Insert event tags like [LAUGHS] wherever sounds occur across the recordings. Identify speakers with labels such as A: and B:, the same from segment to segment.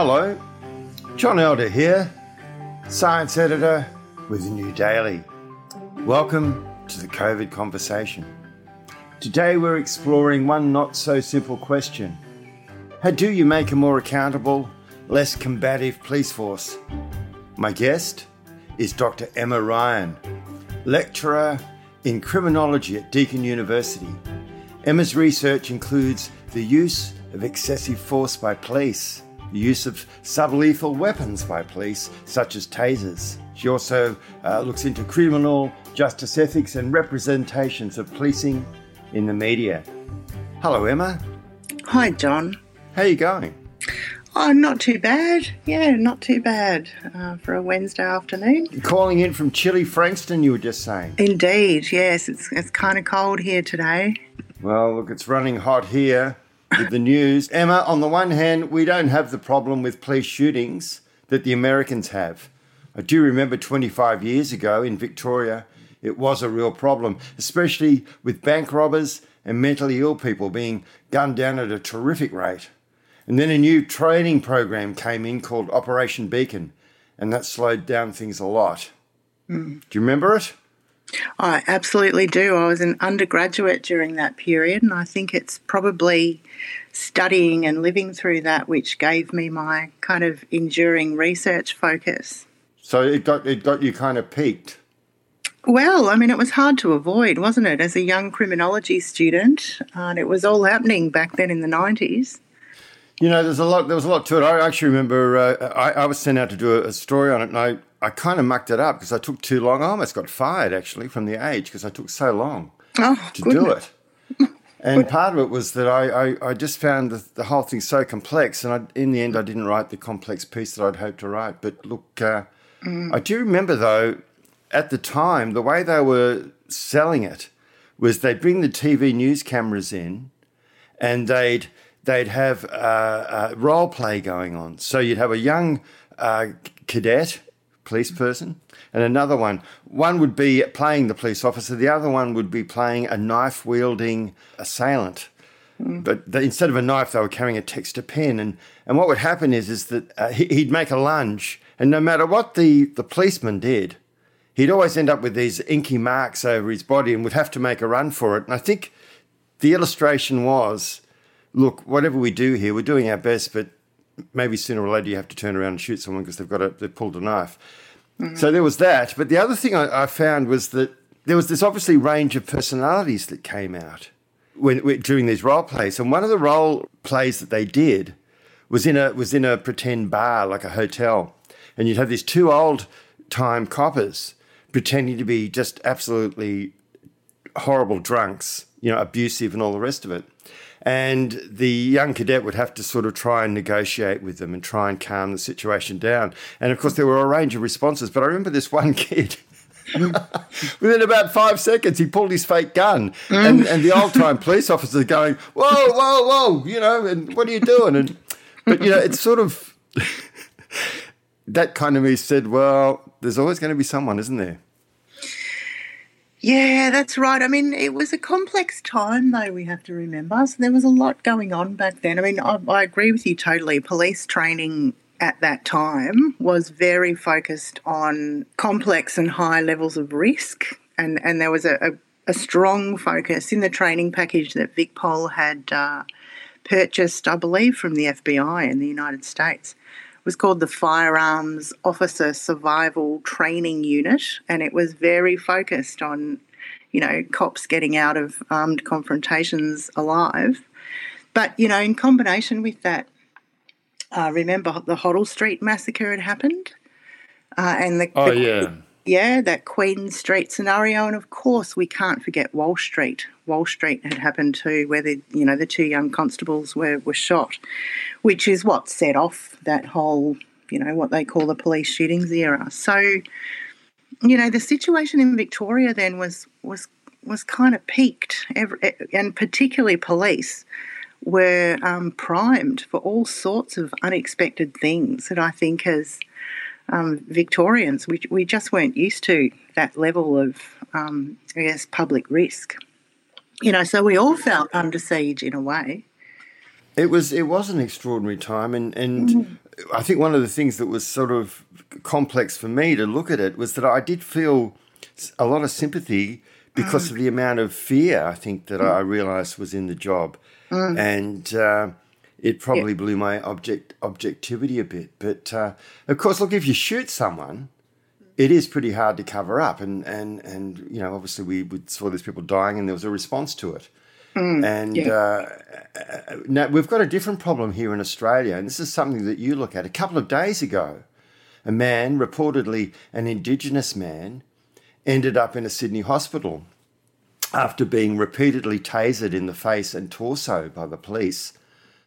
A: Hello, John Elder here, science editor with the New Daily. Welcome to the COVID conversation. Today we're exploring one not so simple question How do you make a more accountable, less combative police force? My guest is Dr. Emma Ryan, lecturer in criminology at Deakin University. Emma's research includes the use of excessive force by police, the use of sublethal weapons by police, such as tasers. She also uh, looks into criminal justice ethics and representations of policing in the media. Hello, Emma.
B: Hi, John.
A: How are you going?
B: Oh, not too bad. Yeah, not too bad uh, for a Wednesday afternoon.
A: You're calling in from chilly Frankston, you were just saying.
B: Indeed, yes. It's, it's kind of cold here today.
A: Well, look, it's running hot here with the news. Emma, on the one hand, we don't have the problem with police shootings that the Americans have. I do remember 25 years ago in Victoria, it was a real problem, especially with bank robbers and mentally ill people being gunned down at a terrific rate. And then a new training program came in called Operation Beacon, and that slowed down things a lot. Mm. Do you remember it?
B: I absolutely do. I was an undergraduate during that period, and I think it's probably studying and living through that which gave me my kind of enduring research focus.
A: So it got it got you kind of peaked.
B: Well, I mean, it was hard to avoid, wasn't it, as a young criminology student? And it was all happening back then in the 90s.
A: You know, there's a lot. There was a lot to it. I actually remember uh, I, I, was sent out to do a, a story on it, and I, I kind of mucked it up because I took too long. I almost got fired actually from the Age because I took so long
B: oh,
A: to
B: goodness.
A: do it. And part of it was that I, I, I just found the, the, whole thing so complex, and I, in the end, I didn't write the complex piece that I'd hoped to write. But look, uh, mm. I do remember though, at the time, the way they were selling it was they'd bring the TV news cameras in, and they'd they'd have uh, role play going on. So you'd have a young uh, cadet, police person, and another one. One would be playing the police officer, the other one would be playing a knife wielding assailant. Mm. But the, instead of a knife, they were carrying a texter pen. And, and what would happen is, is that uh, he, he'd make a lunge, and no matter what the, the policeman did, he'd always end up with these inky marks over his body and would have to make a run for it. And I think the illustration was look, whatever we do here, we're doing our best, but maybe sooner or later you have to turn around and shoot someone because they've got a, they've pulled a knife. Mm-hmm. So there was that. But the other thing I, I, found was that there was this obviously range of personalities that came out when, when, during these role plays, and one of the role plays that they did was in a was in a pretend bar like a hotel, and you'd have these two old time coppers pretending to be just absolutely horrible drunks, you know, abusive and all the rest of it. And the young cadet would have to sort of try and negotiate with them and try and calm the situation down. And of course, there were a range of responses. But I remember this one [LAUGHS] kid. Within about five seconds, he pulled his fake gun, mm. and, and the old time police officer going, "Whoa, whoa, whoa!" You know, and what are you doing? And but you know, it's sort of [LAUGHS] that kind of me said, "Well, there's always going to be someone, isn't there?"
B: Yeah, that's right. I mean, it was a complex time, though, we have to remember. So there was a lot going on back then. I mean, I, I agree with you totally. Police training at that time was very focused on complex and high levels of risk. And, and there was a, a, a strong focus in the training package that VicPol had uh, purchased, I believe, from the FBI in the United States was called the Firearms Officer Survival Training Unit, and it was very focused on, you know, cops getting out of armed confrontations alive. But, you know, in combination with that, uh, remember the Hoddle Street massacre had happened? Uh, and the,
A: oh,
B: the,
A: yeah
B: yeah, that Queen Street scenario, and of course we can't forget Walsh Street. Walsh Street had happened too, where the you know the two young constables were were shot, which is what set off that whole you know what they call the police shootings era. So, you know, the situation in Victoria then was was was kind of peaked, and particularly police were um, primed for all sorts of unexpected things that I think has um, Victorians, we, we just weren't used to that level of, um, I guess, public risk. You know, so we all felt under siege in a way.
A: It was it was an extraordinary time, and and mm. I think one of the things that was sort of complex for me to look at it was that I did feel a lot of sympathy because mm. of the amount of fear I think that mm. I realised was in the job, mm. and uh, it probably yeah. blew my object objectivity a bit. But uh, of course, look, if you shoot someone, it is pretty hard to cover up, and and and you know, obviously we saw these people dying, and there was a response to it. Mm, and yeah. uh, now we've got a different problem here in Australia, and this is something that you look at. A couple of days ago, a man, reportedly an Indigenous man, ended up in a Sydney hospital after being repeatedly tasered in the face and torso by the police.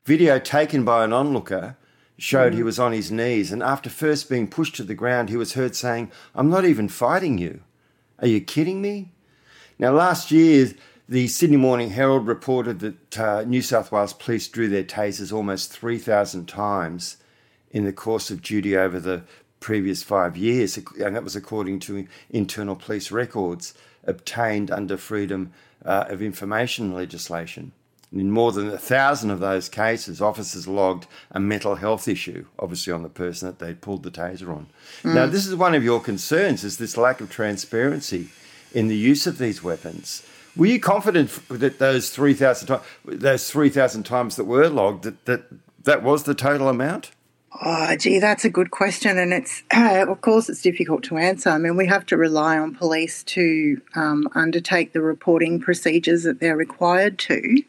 A: Video taken by an onlooker showed mm. he was on his knees, and after first being pushed to the ground, he was heard saying, I'm not even fighting you. Are you kidding me? Now, last year, the Sydney Morning Herald reported that uh, New South Wales police drew their tasers almost 3,000 times in the course of duty over the previous five years, and that was according to internal police records obtained under Freedom uh, of Information legislation. In more than a thousand of those cases, officers logged a mental health issue, obviously on the person that they'd pulled the taser on. Mm. Now, this is one of your concerns: is this lack of transparency in the use of these weapons. Were you confident that those three thousand times, those three thousand times that were logged, that, that that was the total amount?
B: Oh, gee, that's a good question, and it's uh, [CLEARS THROAT] of course it's difficult to answer. I mean, we have to rely on police to um, undertake the reporting procedures that they're required to,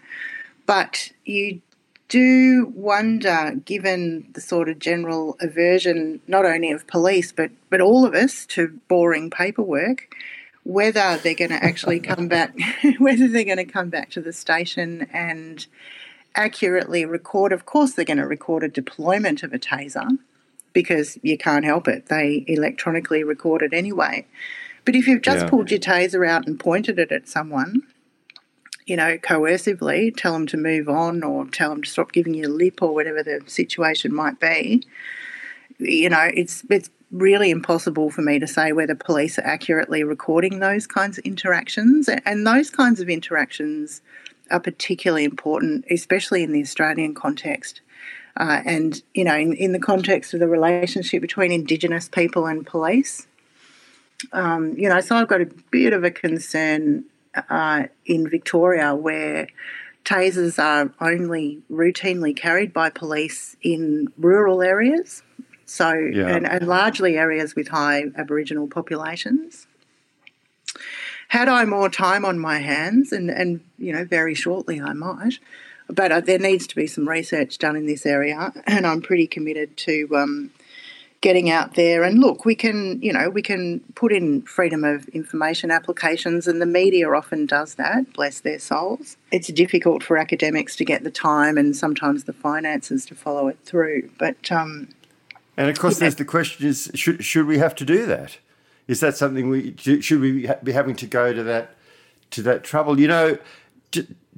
B: but you do wonder, given the sort of general aversion, not only of police but but all of us, to boring paperwork whether they're going to actually [LAUGHS] come back, [LAUGHS] whether they're going to come back to the station and accurately record. Of course, they're going to record a deployment of a taser because you can't help it. They electronically record it anyway. But if you've just yeah. pulled your taser out and pointed it at someone, you know, coercively, tell them to move on or tell them to stop giving you a lip or whatever the situation might be, you know, it's it's really impossible for me to say whether police are accurately recording those kinds of interactions. And those kinds of interactions are particularly important, especially in the Australian context. Uh, and, you know, in, in, the context of the relationship between Indigenous people and police. Um, you know, so I've got a bit of a concern uh, in Victoria where tasers are only routinely carried by police in rural areas so, yeah. and, and largely areas with high Aboriginal populations. Had I more time on my hands, and, and you know, very shortly I might, but uh, there needs to be some research done in this area, and I'm pretty committed to um, getting out there. And look, we can, you know, we can put in freedom of information applications, and the media often does that. Bless their souls. It's difficult for academics to get the time and sometimes the finances to follow it through, but. Um,
A: and of course, yeah. there's the question: is should should we have to do that? Is that something we should we be having to go to that to that trouble? You know,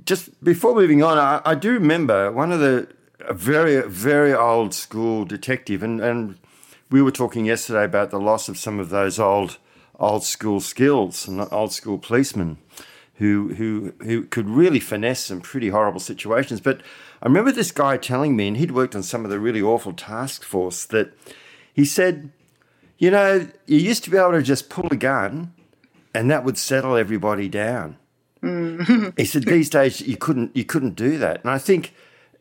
A: just before moving on, I, I do remember one of the a very very old school detective, and and we were talking yesterday about the loss of some of those old old school skills and old school policemen who who who could really finesse some pretty horrible situations, but I remember this guy telling me, and he'd worked on some of the really awful task force, that he said, you know, you used to be able to just pull a gun and that would settle everybody down. Mm. [LAUGHS] he said these days you couldn't you couldn't do that. And I think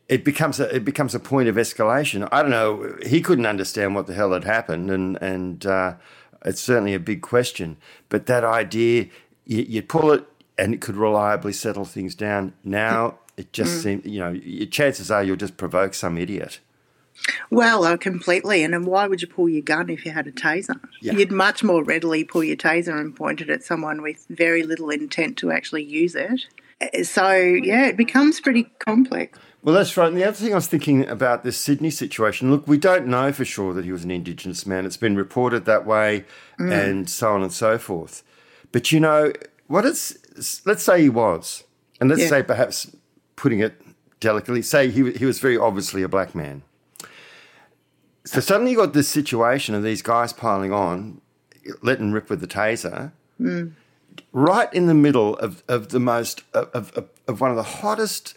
A: it becomes a it becomes a point of escalation. I don't know. He couldn't understand what the hell had happened, and and uh, it's certainly a big question. But that idea, you, you, pull it, and it could reliably settle things down. Now it just mm. seems, you know, your chances are you'll just provoke some idiot.
B: Well, uh, completely. And then why would you pull your gun if you had a taser? Yeah. You'd much more readily pull your taser and point it at someone with very little intent to actually use it. Uh, so, yeah, it becomes pretty complex.
A: Well, that's right. And the other thing I was thinking about this Sydney situation look, we don't know for sure that he was an Indigenous man. It's been reported that way mm. and so on and so forth. But, you know, what it's, let's say he was, and let's yeah. say perhaps putting it delicately, say he, he was very obviously a black man. So suddenly you got this situation of these guys piling on, letting rip with the taser, mm. right in the middle of, of the most, of, of, of one of the hottest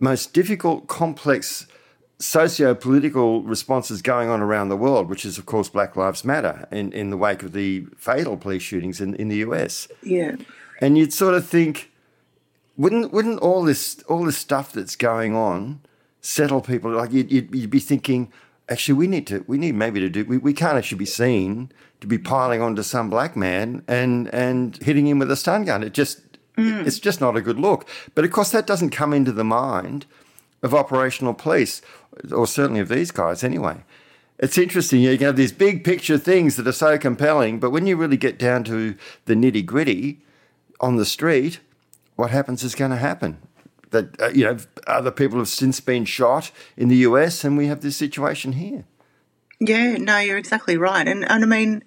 A: most difficult, complex socio political responses going on around the world, which is, of course, Black Lives Matter in, in the wake of the fatal police shootings in, in the US.
B: Yeah.
A: And you'd sort of think, wouldn't wouldn't all this all this stuff that's going on settle people? Like you'd, you'd, you'd be thinking, actually, we need to we need maybe to do we, we can't actually be seen to be piling onto some black man and and hitting him with a stun gun. It just mm. it's just not a good look. But of course, that doesn't come into the mind of operational police, or certainly of these guys anyway. It's interesting. You can have these big picture things that are so compelling, but when you really get down to the nitty gritty on the street, what happens is going to happen. That uh, you know, other people have since been shot in the US, and we have this situation here.
B: Yeah, no, you're exactly right, and and I mean,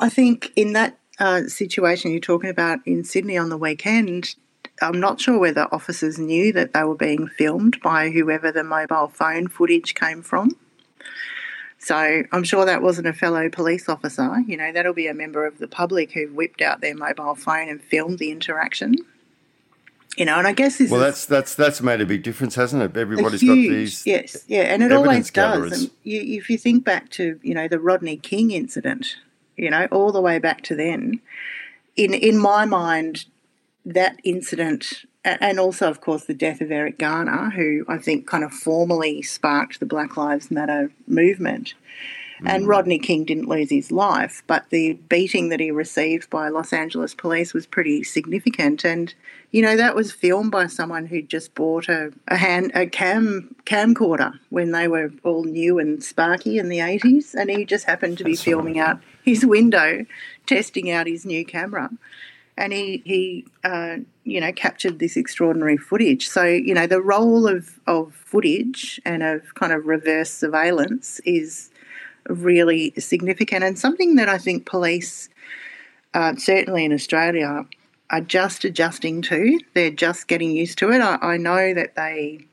B: I think in that uh, situation you're talking about in Sydney on the weekend, I'm not sure whether officers knew that they were being filmed by whoever the mobile phone footage came from. So I'm sure that wasn't a fellow police officer. You know, that'll be a member of the public who whipped out their mobile phone and filmed the interaction. You know, and I guess this
A: well, that's that's that's made a big difference, hasn't it? Everybody's huge, got these
B: yes, yeah, and it always does. And you, if you think back to you know the Rodney King incident, you know, all the way back to then, in in my mind, that incident and also, of course, the death of Eric Garner, who I think kind of formally sparked the Black Lives Matter movement. And mm. Rodney King didn't lose his life, but the beating that he received by Los Angeles police was pretty significant. And you know that was filmed by someone who just bought a, a hand a cam camcorder when they were all new and sparky in the eighties, and he just happened to be That's filming right. out his window, testing out his new camera and he he uh, you know captured this extraordinary footage. So you know the role of of footage and of kind of reverse surveillance is really significant and something that I think police, uh, certainly in Australia, are just adjusting to. They're just getting used to it. I, I know that they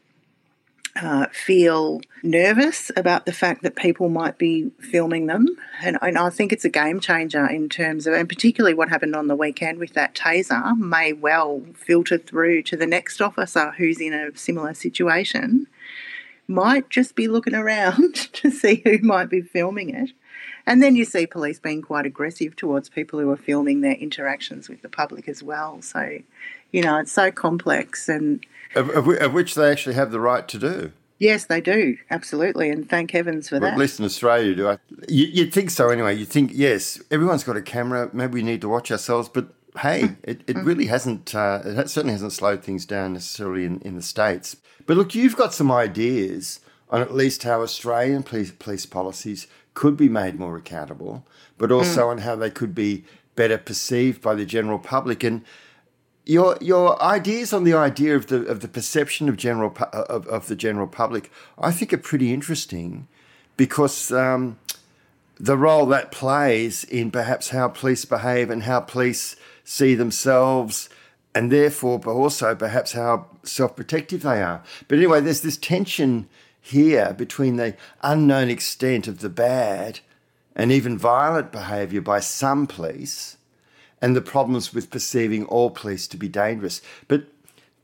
B: uh, feel nervous about the fact that people might be filming them. And, and, I think it's a game changer in terms of, and particularly what happened on the weekend with that taser may well filter through to the next officer who's in a similar situation might just be looking around [LAUGHS] to see who might be filming it. And then you see police being quite aggressive towards people who are filming their interactions with the public as well. So, you know, it's so complex and.
A: Of, of, of which they actually have the right to do.
B: Yes, they do. Absolutely. And thank heavens for well, that.
A: At least in Australia, do I? You, would think so anyway. You'd think, yes, everyone's got a camera. Maybe we need to watch ourselves. But hey, mm. it, it mm. really hasn't, uh, it certainly hasn't slowed things down necessarily in, in the States. But look, you've got some ideas on at least how Australian police, police policies could be made more accountable, but also mm. on how they could be better perceived by the general public. And your your ideas on the idea of the of the perception of general of, of the general public, I think, are pretty interesting, because um, the role that plays in perhaps how police behave and how police see themselves and therefore, but also perhaps how self protective they are. But anyway, there's this tension here between the unknown extent of the bad and even violent behaviour by some police and the problems with perceiving all police to be dangerous. But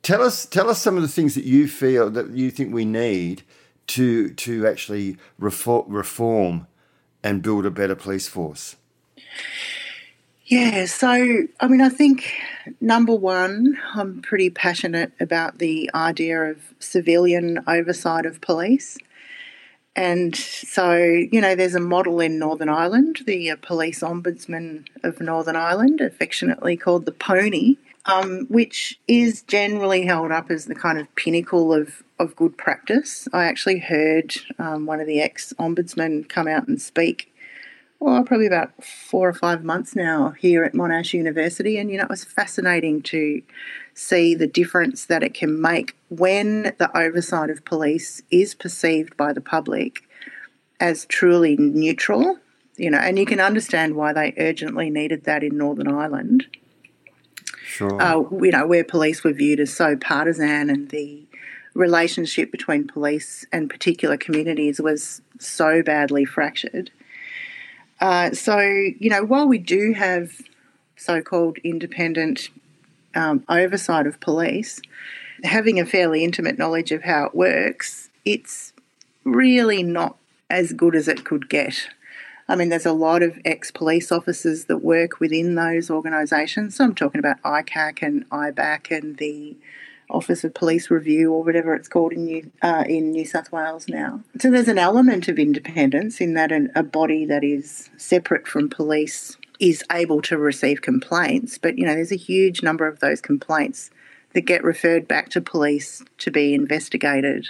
A: tell us, tell us some of the things that you feel that you think we need to to actually reform, and build a better police force.
B: Yeah, so I mean, I think number one, I'm pretty passionate about the idea of civilian oversight of police. And so, you know, there's a model in Northern Ireland, the uh, Police Ombudsman of Northern Ireland, affectionately called the PONI, um, which is generally held up as the kind of pinnacle of, of good practice. I actually heard um, one of the ex ombudsmen come out and speak well, probably about four or five months now here at Monash University. And, you know, it was fascinating to see the difference that it can make when the oversight of police is perceived by the public as truly neutral, you know, and you can understand why they urgently needed that in Northern Ireland.
A: Sure. Uh,
B: you know, where police were viewed as so partisan and the relationship between police and particular communities was so badly fractured uh, so, you know, while we do have so called independent um, oversight of police, having a fairly intimate knowledge of how it works, it's really not as good as it could get. I mean, there's a lot of ex police officers that work within those organisations. So I'm talking about ICAC and IBAC and the Office of Police Review or whatever it's called in New, uh, in New South Wales now. So there's an element of independence in that an, a body that is separate from police is able to receive complaints, but you know there's a huge number of those complaints that get referred back to police to be investigated.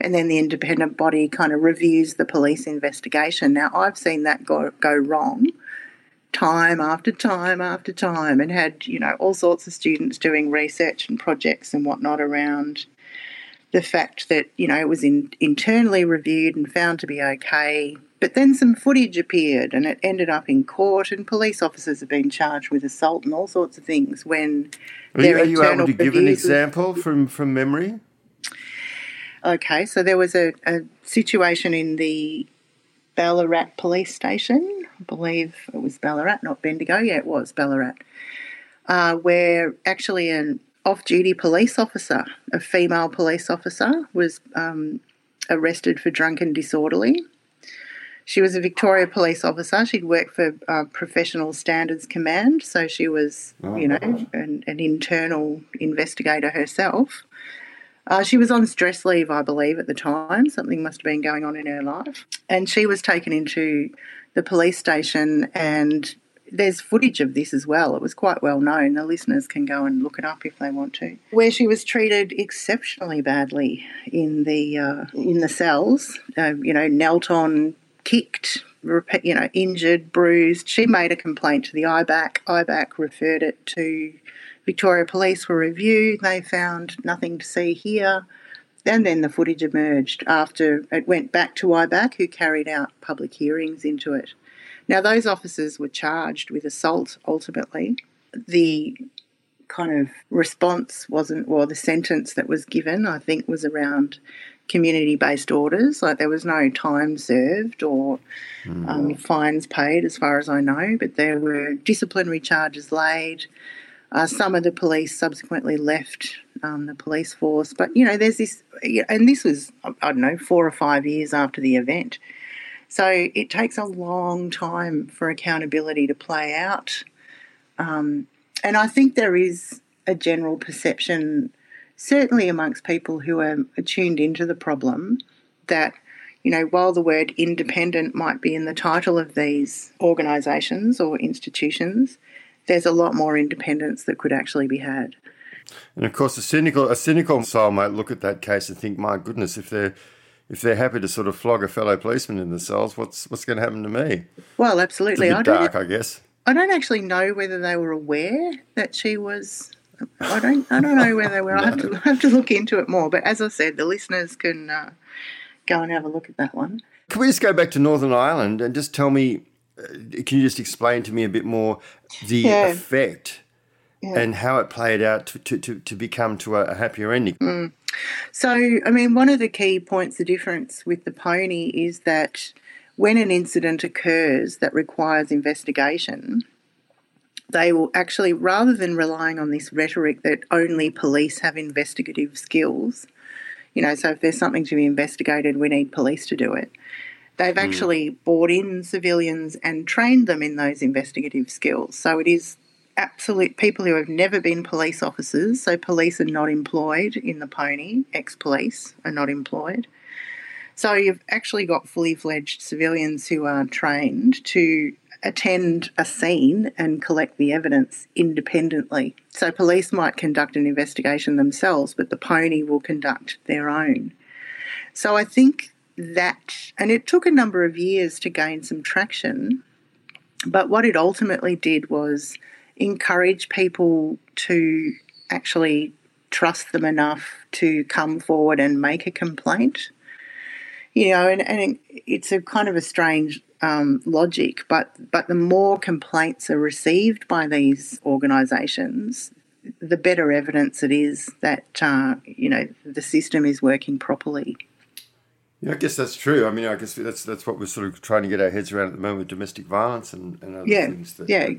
B: And then the independent body kind of reviews the police investigation. Now, I've seen that go, go wrong time after time after time and had, you know, all sorts of students doing research and projects and whatnot around the fact that, you know, it was in, internally reviewed and found to be okay. But then some footage appeared and it ended up in court, and police officers have been charged with assault and all sorts of things when
A: are you, are you able to give an example from, from memory?
B: Okay, so there was a, a situation in the Ballarat police station. I believe it was Ballarat, not Bendigo. Yeah, it was Ballarat, uh, where actually an off duty police officer, a female police officer, was um, arrested for drunken disorderly. She was a Victoria police officer. She'd worked for uh, Professional Standards Command, so she was, oh, you know, an, an, internal investigator herself. Uh, she was on stress leave, I believe, at the time. Something must have been going on in her life. And she was taken into the police station, and there's footage of this as well. It was quite well known. The listeners can go and look it up if they want to. Where she was treated exceptionally badly in the uh, in the cells. Uh, you know, knelt on, kicked, you know, injured, bruised. She made a complaint to the IBAC. IBAC referred it to Victoria Police for review. They found nothing to see here. And then the footage emerged after it went back to IBAC, who carried out public hearings into it. Now, those officers were charged with assault ultimately. The kind of response wasn't, well, the sentence that was given, I think, was around community based orders. Like there was no time served or mm. um, fines paid, as far as I know, but there were disciplinary charges laid. Uh, some of the police subsequently left um, the police force, but you know, there's this, and this was, I don't know, four or five years after the event. So it takes a long time for accountability to play out. Um, and I think there is a general perception, certainly amongst people who are tuned into the problem, that you know, while the word independent might be in the title of these organisations or institutions, there's a lot more independence that could actually be had.
A: And of course, a cynical a cynical soul might look at that case and think, "My goodness, if they're if they're happy to sort of flog a fellow policeman in the cells, what's what's going to happen to me?"
B: Well, absolutely.
A: It's a bit I dark, I guess.
B: I don't actually know whether they were aware that she was. I don't. I don't know where they were. no. I have to [LAUGHS] have to look into it more. But as I said, the listeners can uh, go and have a look at that one.
A: Can we just go back to Northern Ireland and just tell me uh, can you just explain to me a bit more the yeah. effect yeah. and how it played out to, to, to, to become to a, a happier ending?
B: Mm. So, I mean, one of the key points, the difference with the PONI is that when an incident occurs that requires investigation, they will actually, rather than relying on this rhetoric that only police have investigative skills, you know, so if there's something to be investigated, we need police to do it. They've mm. actually brought in civilians and trained them in those investigative skills. So it is absolute people who have never been police officers. So police are not employed in the PONI, ex police are not employed. So you've actually got fully fledged civilians who are trained to attend a scene and collect the evidence independently. So police might conduct an investigation themselves, but the PONI will conduct their own. So I think that, and it took a number of years to gain some traction, but what it ultimately did was encourage people to actually trust them enough to come forward and make a complaint. You know, and, and it's a kind of a strange um, logic, but but the more complaints are received by these organisations, the better evidence it is that uh, you know the system is working properly.
A: Yeah, I guess that's true. I mean, I guess that's that's what we're sort of trying to get our heads around at the moment with domestic violence and, and other
B: yeah,
A: things. That,
B: yeah,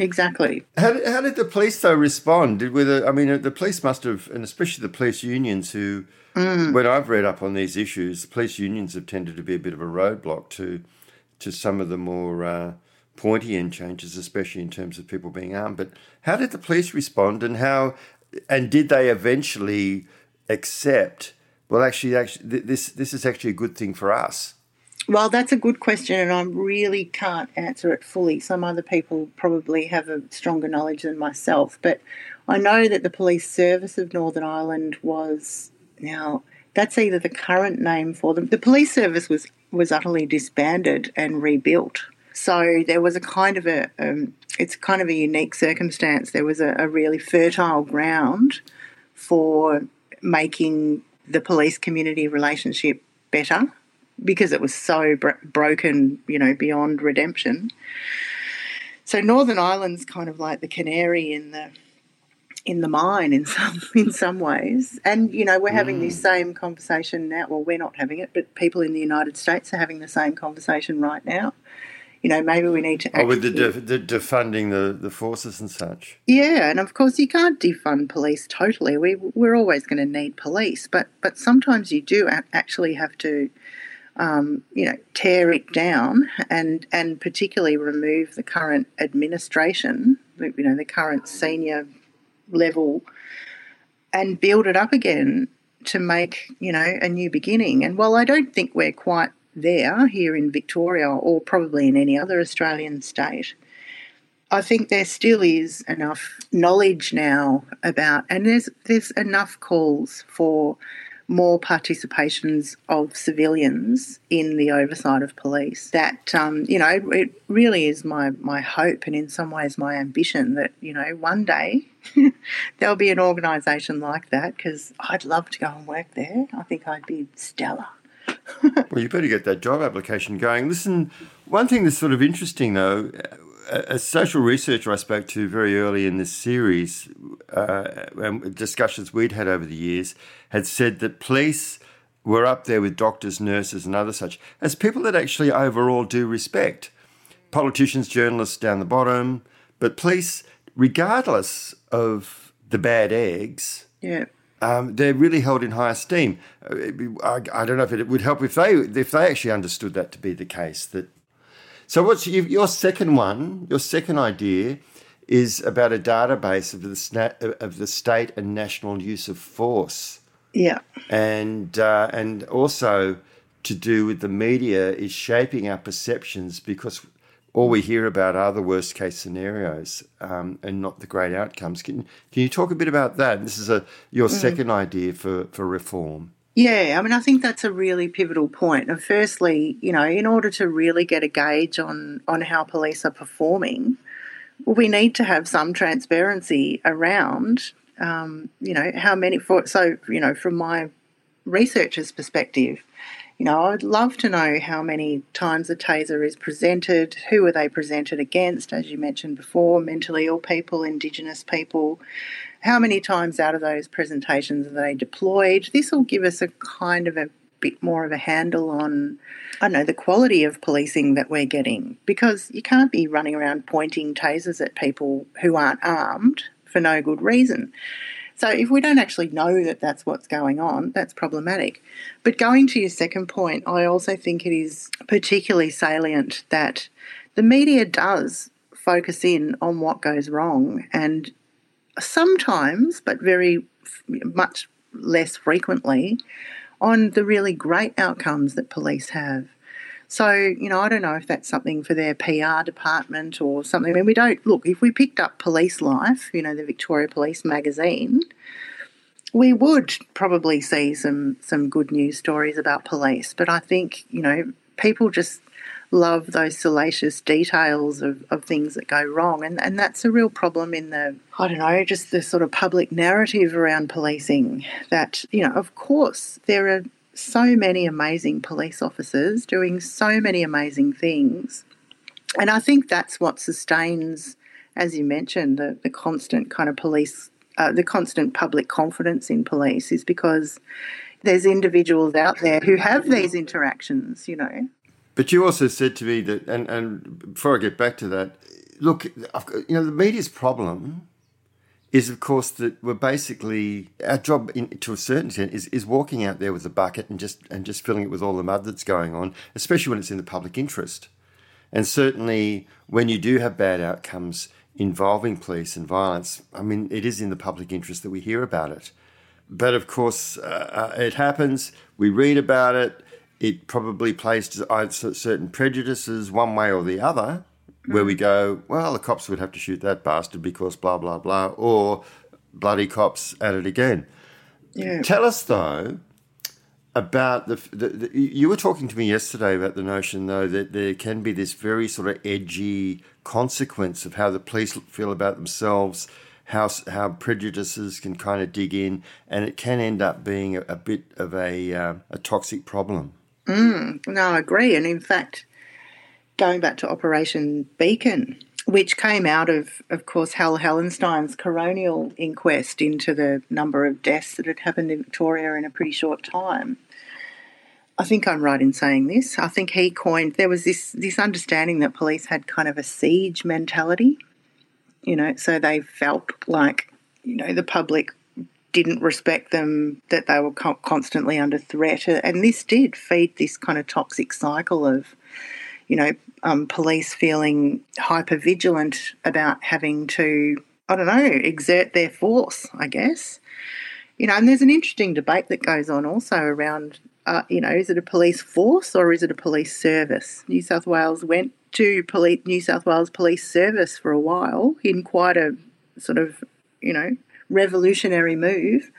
B: Exactly.
A: How did, how did the police though respond? Did whether I mean the police must have, and especially the police unions who, mm. when I've read up on these issues, the police unions have tended to be a bit of a roadblock to, to some of the more uh, pointy end changes, especially in terms of people being armed. But how did the police respond, and how, and did they eventually accept? Well, actually, actually, this this is actually a good thing for us.
B: Well, that's a good question, and I really can't answer it fully. Some other people probably have a stronger knowledge than myself, but I know that the Police Service of Northern Ireland was now that's either the current name for them. The police service was was utterly disbanded and rebuilt. So there was a kind of a um, it's kind of a unique circumstance. There was a, a really fertile ground for making the police community relationship better because it was so bro- broken, you know, beyond redemption. So Northern Ireland's kind of like the canary in the in the mine in [LAUGHS] some in some ways. And you know, we're having mm. this same conversation now. Well, we're not having it, but people in the United States are having the same conversation right now. You know, maybe we need to.
A: Oh, with the, def- the defunding the, the forces and such.
B: Yeah, and of course you can't defund police totally. We we're always going to need police, but but sometimes you do actually have to um, you know, tear it down and and particularly remove the current administration, you know, the current senior level, and build it up again to make you know a new beginning. And while I don't think we're quite there here in Victoria or probably in any other Australian state, I think there still is enough knowledge now about, and there's there's enough calls for more participations of civilians in the oversight of police. That um, you know, it really is my my hope, and in some ways my ambition that you know one day [LAUGHS] there'll be an organisation like that because I'd love to go and work there. I think I'd be stellar. [LAUGHS]
A: well, you better get that job application going. Listen, one thing that's sort of interesting though a social researcher I spoke to very early in this series, uh, and discussions we'd had over the years, had said that police were up there with doctors, nurses, and other such as people that actually overall do respect. Politicians, journalists down the bottom, but police, regardless of the bad eggs,
B: yeah.
A: Um, they're really held in high esteem. Uh, I, I, don't know if it would help if they if they actually understood that to be the case. That so, what's your second one? Your second idea is about a database of the of the state and national use of force.
B: Yeah,
A: and uh, and also to do with the media is shaping our perceptions because all we hear about are the worst case scenarios um, and not the great outcomes. Can can you talk a bit about that? This is a your mm. second idea for for reform.
B: Yeah, I mean, I think that's a really pivotal point. And firstly, you know, in order to really get a gauge on on how police are performing, we need to have some transparency around, um, you know, how many. For so, you know, from my researcher's perspective, you know, I'd love to know how many times a taser is presented, who are they presented against, as you mentioned before, mentally ill people, Indigenous people, how many times out of those presentations are they deployed? This will give us a kind of a bit more of a handle on, I know, the quality of policing that we're getting because you can't be running around pointing tasers at people who aren't armed for no good reason. So if we don't actually know that that's what's going on, that's problematic. But going to your second point, I also think it is particularly salient that the media does focus in on what goes wrong and sometimes, but very much less frequently, on the really great outcomes that police have. So, you know, I don't know if that's something for their PR department or something. I mean, we don't look, if we picked up Police Life, you know, the Victoria Police magazine, we would probably see some some good news stories about police. But I think, you know, people just love those salacious details of, of things that go wrong. And, and that's a real problem in the, I don't know, just the sort of public narrative around policing that, you know, of course, there are so many amazing police officers doing so many amazing things. And I think that's what sustains, as you mentioned, the, the constant kind of police, uh, the constant public confidence in police is because there's individuals out there who have these interactions, you know.
A: But you also said to me that, and, and before I get back to that, look, you know, the media's problem is, of course, that we're basically our job, in, to a certain extent, is, is walking out there with a bucket and just and just filling it with all the mud that's going on, especially when it's in the public interest. And certainly, when you do have bad outcomes involving police and violence, I mean, it is in the public interest that we hear about it. But of course, uh, uh it happens. We read about it. It probably plays to certain prejudices, one way or the other where we go, well, the cops would have to shoot that bastard because blah, blah, blah, or bloody cops at it again. Yeah. Tell us, though, about the, the, the, You were talking to me yesterday about the notion, though, that there can be this very sort of edgy consequence of how the police feel about themselves, how, how prejudices can kind of dig in, and it can end up being a, a bit of a, uh, a toxic problem.
B: Mm, no, I agree. And in fact, going back to Operation Beacon, which came out of, of course, Hal Hallenstein's coronial inquest into the number of deaths that had happened in Victoria in a pretty short time. I think I'm right in saying this. I think he coined there was this this understanding that police had kind of a siege mentality, you know, so they felt like you know the public didn't respect them, that they were constantly under threat, and this did feed this kind of toxic cycle of you know, um, police feeling hyper vigilant about having to, I don't know, exert their force, I guess. You know, and there's an interesting debate that goes on also around, uh, you know, is it a police force or is it a police service? New South Wales went to police, New South Wales Police Service for a while in quite a sort of, you know, revolutionary move.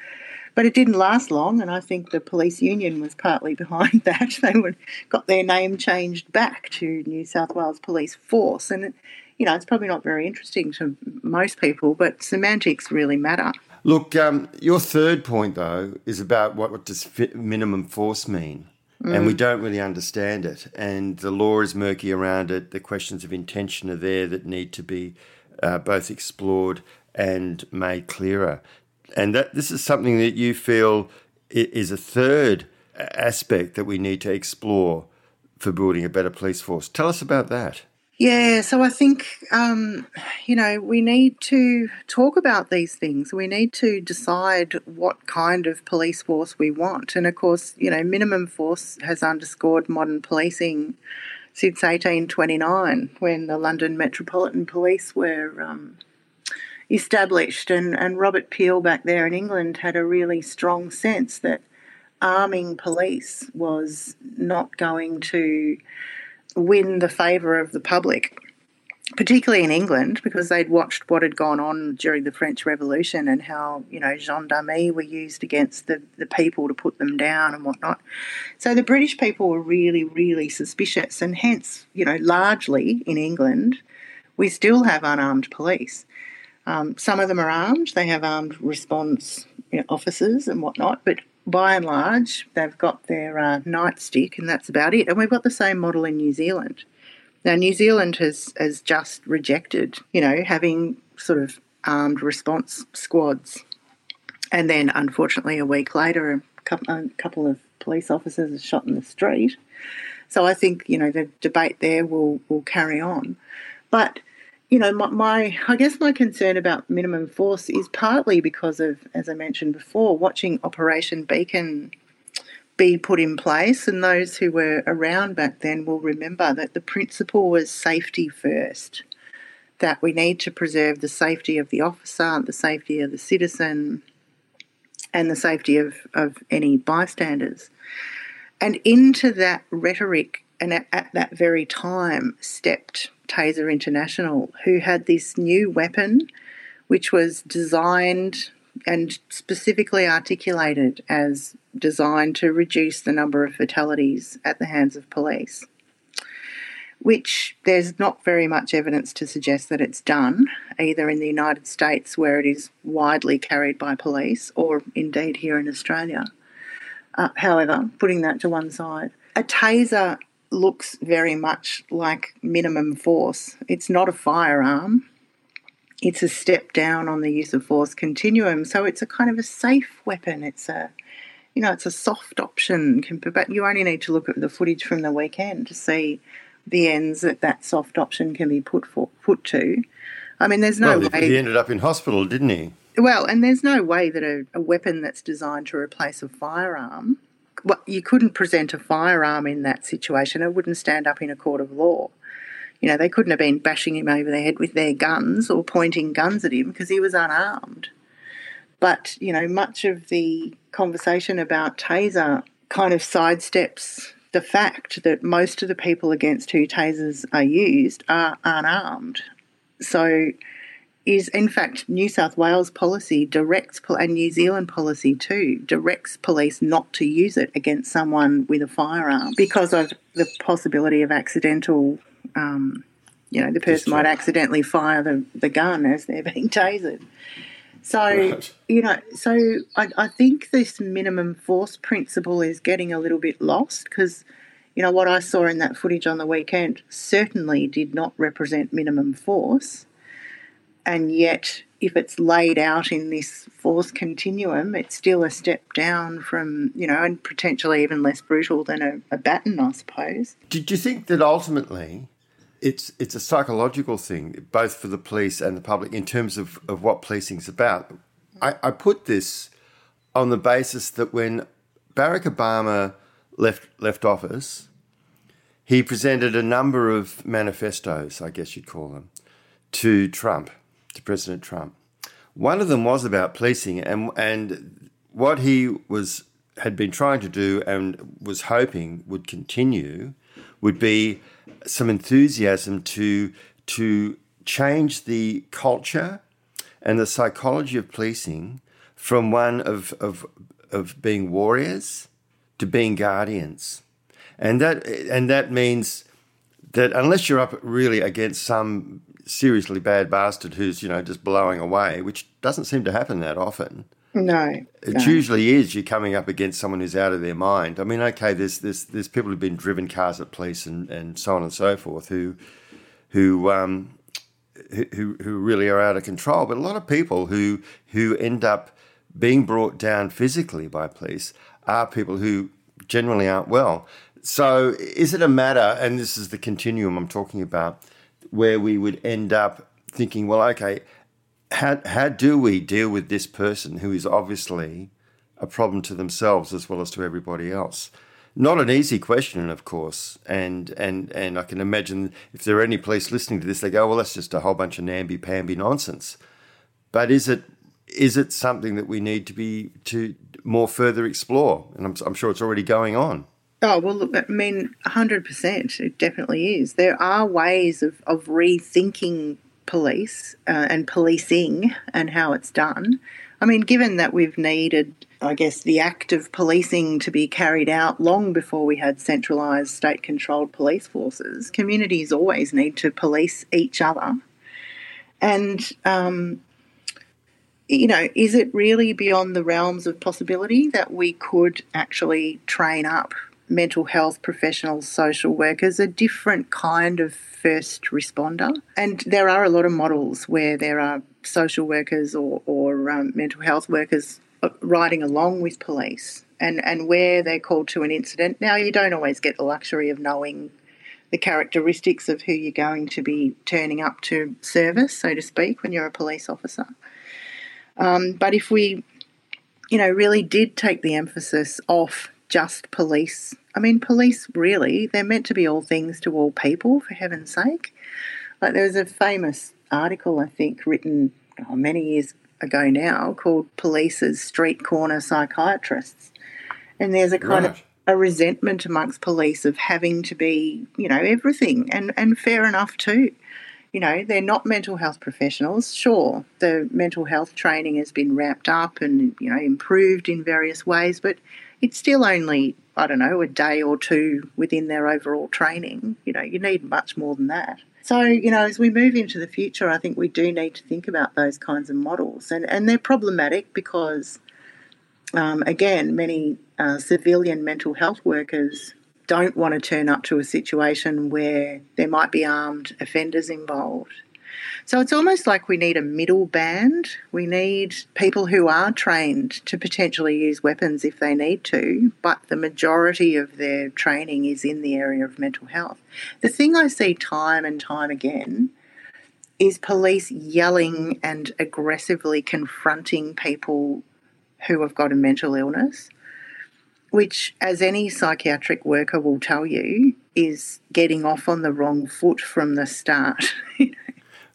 B: But it didn't last long, and I think the police union was partly [LAUGHS] behind that. They were, got their name changed back to New South Wales Police Force, and it, you know it's probably not very interesting to most people, but semantics really matter.
A: Look, um, your third point though is about what, what does minimum force mean, mm. and we mm. don't really understand it, and the law is murky around it. The questions of intention are there that need to be uh, both explored and made clearer and that this is something that you feel is a third aspect that we need to explore for building a better police force. Tell us about that.
B: Yeah, so I think, um, you know, we need to talk about these things. We need to decide what kind of police force we want. And of course, you know, minimum force has underscored modern policing since 1829 when the London Metropolitan Police were um, established. And, and Robert Peel back there in England had a really strong sense that arming police was not going to win the favour of the public, particularly in England, because they'd watched what had gone on during the French Revolution and how, you know, gendarmerie were used against the, the people to put them down and whatnot. So the British people were really, really suspicious, and hence, you know, largely in England, we still have unarmed police. Um, some of them are armed, they have armed response you know, officers and whatnot, but by and large, they've got their uh, nightstick and that's about it. And we've got the same model in New Zealand. Now, New Zealand has, has just rejected, you know, having sort of armed response squads. And then, unfortunately, a week later, a couple, of police officers are shot in the street. So I think, you know, the debate there will, will carry on. But you know, my, my, I guess my concern about minimum force is partly because of, as I mentioned before, watching Operation Beacon be put in place, and those who were around back then will remember that the principle was safety first. That we need to preserve the safety of the officer, the safety of the citizen, and the safety of, of any bystanders. And into that rhetoric, and at, at that very time, stepped Taser International, who had this new weapon which was designed and specifically articulated as designed to reduce the number of fatalities at the hands of police. Which there's not very much evidence to suggest that it's done, either in the United States, where it is widely carried by police, or indeed here in Australia. Uh, however, putting that to one side, a taser looks very much like minimum force. It's not a firearm. It's a step down on the use of force continuum. So it's a kind of a safe weapon. It's a, you know, it's a soft option. But you only need to look at the footage from the weekend to see the ends that that soft option can be put for, put to. I mean, there's no
A: well,
B: way.
A: He ended up in hospital, didn't he?
B: Well, and there's no way that a, a weapon that's designed to replace a firearm, well, you couldn't present a firearm in that situation. It wouldn't stand up in a court of law. You know, they couldn't have been bashing him over the head with their guns or pointing guns at him because he was unarmed. But, you know, much of the conversation about Taser kind of sidesteps the fact that most of the people against who tasers are used are unarmed. So, is in fact New South Wales policy directs and New Zealand policy too directs police not to use it against someone with a firearm because of the possibility of accidental. Um, you know, the person might accidentally fire the, the gun as they're being tasered. So, right. you know, so I, I think this minimum force principle is getting a little bit lost because, you know, what I saw in that footage on the weekend certainly did not represent minimum force. And yet, if it's laid out in this force continuum, it's still a step down from, you know, and potentially even less brutal than a, a baton, I suppose.
A: Did you think that ultimately it's it's a psychological thing, both for the police and the public, in terms of, of what policing's about. I, I put this on the basis that when Barack Obama left left office, he presented a number of manifestos, I guess you'd call them, to Trump, to President Trump. One of them was about policing, and and what he was had been trying to do and was hoping would continue would be some enthusiasm to to change the culture and the psychology of policing from one of, of, of being warriors to being guardians. And that, and that means that unless you're up really against some seriously bad bastard who's, you know, just blowing away, which doesn't seem to happen that often,
B: no.
A: It
B: no.
A: usually is you're coming up against someone who's out of their mind. I mean, okay, there's there's there's people who've been driven cars at police and, and so on and so forth who who um who who really are out of control. But a lot of people who who end up being brought down physically by police are people who generally aren't well. So is it a matter, and this is the continuum I'm talking about, where we would end up thinking, well, okay, how, how do we deal with this person who is obviously a problem to themselves as well as to everybody else? Not an easy question, of course, and and and I can imagine if there are any police listening to this, they go, "Well, that's just a whole bunch of namby-pamby nonsense." But is it is it something that we need to be to more further explore? And I'm, I'm sure it's already going on.
B: Oh well, look, I mean, hundred percent, it definitely is. There are ways of of rethinking police uh, and policing and how it's done. I mean, given that we've needed, I guess, the act of policing to be carried out long before we had centralised state controlled police forces, communities always need to police each other. And, um, you know, is it really beyond the realms of possibility that we could actually train up mental health professionals, social workers, a different kind of first responder. And there are a lot of models where there are social workers or, or um, mental health workers uh, riding along with police and, and where they're called to an incident. Now, you don't always get the luxury of knowing the characteristics of who you're going to be turning up to service, so to speak, when you're a police officer. Um, but if we, you know, really did take the emphasis off just police. I mean, police really, they're meant to be all things to all people, for heaven's sake. Like, there was a famous article, I think, written oh, many years ago now called Police as Street Corner Psychiatrists. And there's a kind right. of a resentment amongst police of having to be, you know, everything, and, and fair enough too. You know, they're not mental health professionals. Sure, the mental health training has been ramped up and, you know, improved in various ways, but it's still only, I don't know, a day or two within their overall training. You know, you need much more than that. So, you know, as we move into the future, I think we do need to think about those kinds of models. And, and they're problematic because, um, again, many uh, civilian mental health workers don't want to turn up to a situation where there might be armed offenders involved. So it's almost like we need a middle band. We need people who are trained to potentially use weapons if they need to, but the majority of their training is in the area of mental health. The thing I see time and time again is police yelling and aggressively confronting people who have got a mental illness, which, as any psychiatric worker will tell you, is getting off on the wrong foot from the start. [LAUGHS]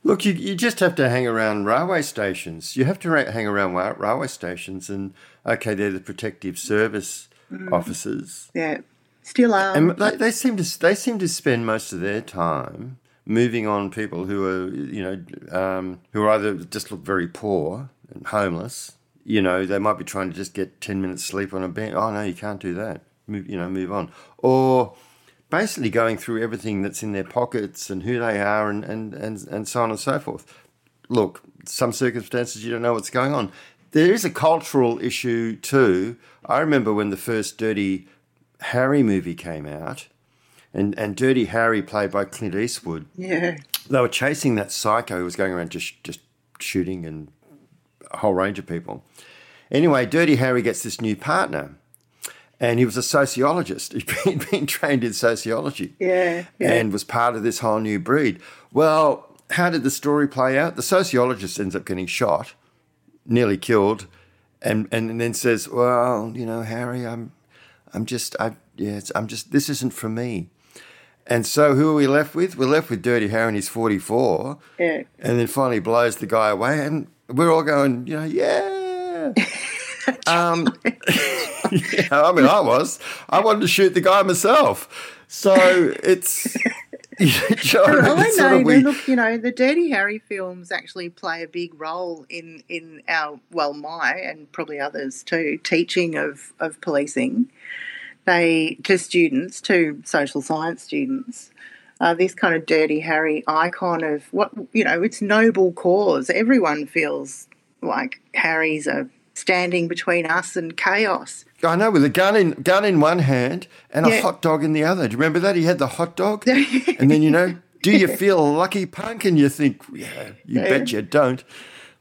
A: Look, you, you just have to hang around railway stations. You have to ra- hang around wa- railway stations, and okay, they're the protective service mm. officers.
B: Yeah, still are.
A: And they, they seem to they seem to spend most of their time moving on people who are you know um, who are either just look very poor and homeless. You know, they might be trying to just get ten minutes sleep on a bench. Oh no, you can't do that. Move, you know, move on. Or basically going through everything that's in their pockets and who they are and, and, and, and so on and so forth. Look, some circumstances you don't know what's going on. There is a cultural issue too. I remember when the first Dirty Harry movie came out, and, and Dirty Harry, played by Clint Eastwood.
B: Yeah.
A: They were chasing that psycho who was going around just, just shooting and a whole range of people. Anyway, Dirty Harry gets this new partner and he was a sociologist. [LAUGHS] He'd been, been trained in sociology.
B: Yeah, yeah.
A: And was part of this whole new breed. Well, how did the story play out? The sociologist ends up getting shot, nearly killed, and, and then says, Well, you know, Harry, I'm I'm just I yeah, I'm just this isn't for me. And so who are we left with? We're left with Dirty Harry and he's 44.
B: Yeah.
A: And then finally blows the guy away and we're all going, you know, yeah. [LAUGHS] [LAUGHS] um, yeah, I mean, I was. I wanted to shoot the guy myself. So it's. [LAUGHS]
B: Well, I know. we... Look, you know, the Dirty Harry films actually play a big role in in our well, my and probably others too, teaching of of policing. They to students, to social science students. Uh, this kind of Dirty Harry icon of what you know, it's noble cause. Everyone feels like Harry's a standing between us and chaos.
A: I know, with a gun in gun in one hand and a hot dog in the other. Do you remember that? He had the hot dog, [LAUGHS] and then you know, do you feel lucky, punk? And you think, yeah, you yeah. bet you don't.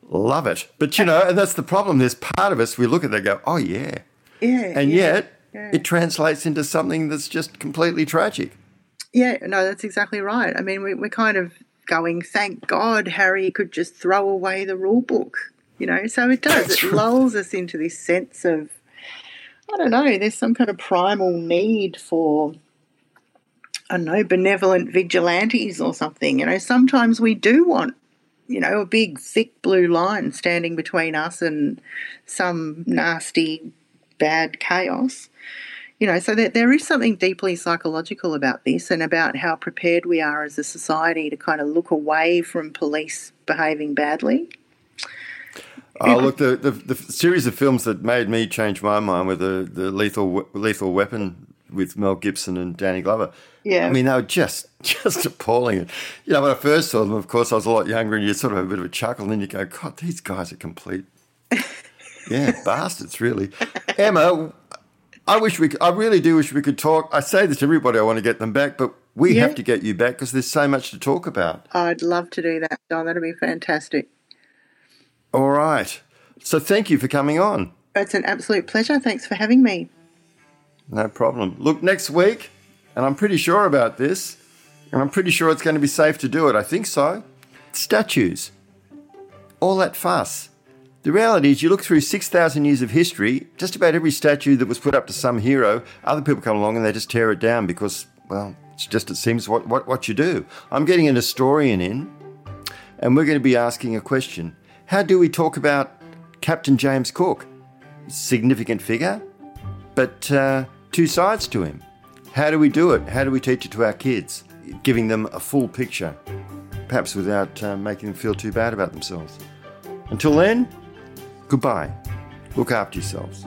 A: Love it, but you know, and that's the problem. There's part of us we look at and go, oh
B: yeah, yeah,
A: and
B: yeah,
A: yet yeah. it translates into something that's just completely tragic.
B: Yeah, no, that's exactly right. I mean, we, we're kind of going, thank God Harry could just throw away the rule book you know. So it does. That's it right. lulls us into this sense of, I don't know, there's some kind of primal need for, I don't know, benevolent vigilantes or something. You know, sometimes we do want, you know, a big, thick blue line standing between us and some nasty, bad chaos. You know, so that there is something deeply psychological about this and about how prepared we are as a society to kind of look away from police behaving badly.
A: Oh, look, the, the, the series of films that made me change my mind were the, the Lethal Lethal Weapon with Mel Gibson and Danny Glover.
B: Yeah.
A: I mean, they were just [LAUGHS] just appalling. You know, when I first saw them, of course, I was a lot younger, and you sort of have a bit of a chuckle, and then you go, God, these guys are complete, [LAUGHS] yeah, bastards, really. Emma, I wish we, could, I really do wish we could talk. I say this to everybody, I want to get them back, but we yeah. have to get you back because there's so much to talk about.
B: I'd love to do that, Don. That'd be fantastic.
A: All right. So thank you for coming on.
B: It's an absolute pleasure. Thanks for having me.
A: No problem. Look, next week, and I'm pretty sure about this, and I'm pretty sure it's going to be safe to do it. I think so. Statues. All that fuss. The reality is, you look through 6,000 years of history, just about every statue that was put up to some hero, other people come along and they just tear it down because, well, it's just, it seems what, what, what you do. I'm getting an historian in, and we're going to be asking a question how do we talk about Captain James Cook? Significant figure, but uh, two sides to him. How do we do it? How do we teach it to our kids? Giving them a full picture, perhaps without uh, making them feel too bad about themselves. Until then, goodbye. Look after yourselves.